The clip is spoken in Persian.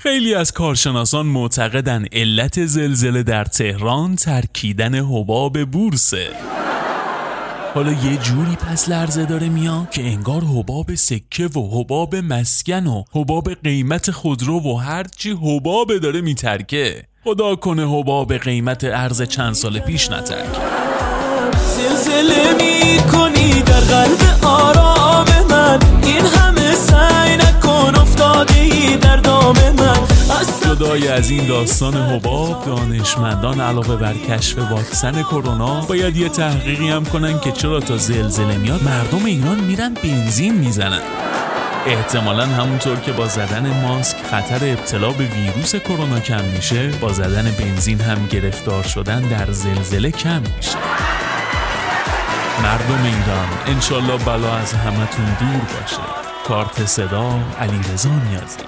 خیلی از کارشناسان معتقدن علت زلزله در تهران ترکیدن حباب بورسه حالا یه جوری پس لرزه داره میاد که انگار حباب سکه و حباب مسکن و حباب قیمت خودرو و هرچی حباب داره میترکه. خدا کنه حباب قیمت ارز چند سال پیش نترک. جدای از این داستان حباب دانشمندان علاوه بر کشف واکسن کرونا باید یه تحقیقی هم کنن که چرا تا زلزله میاد مردم ایران میرن بنزین می‌زنن. احتمالا همونطور که با زدن ماسک خطر ابتلا به ویروس کرونا کم میشه با زدن بنزین هم گرفتار شدن در زلزله کم میشه. مردم ایران انشالله بلا از همتون دور باشه کارت صدا علی نیازی.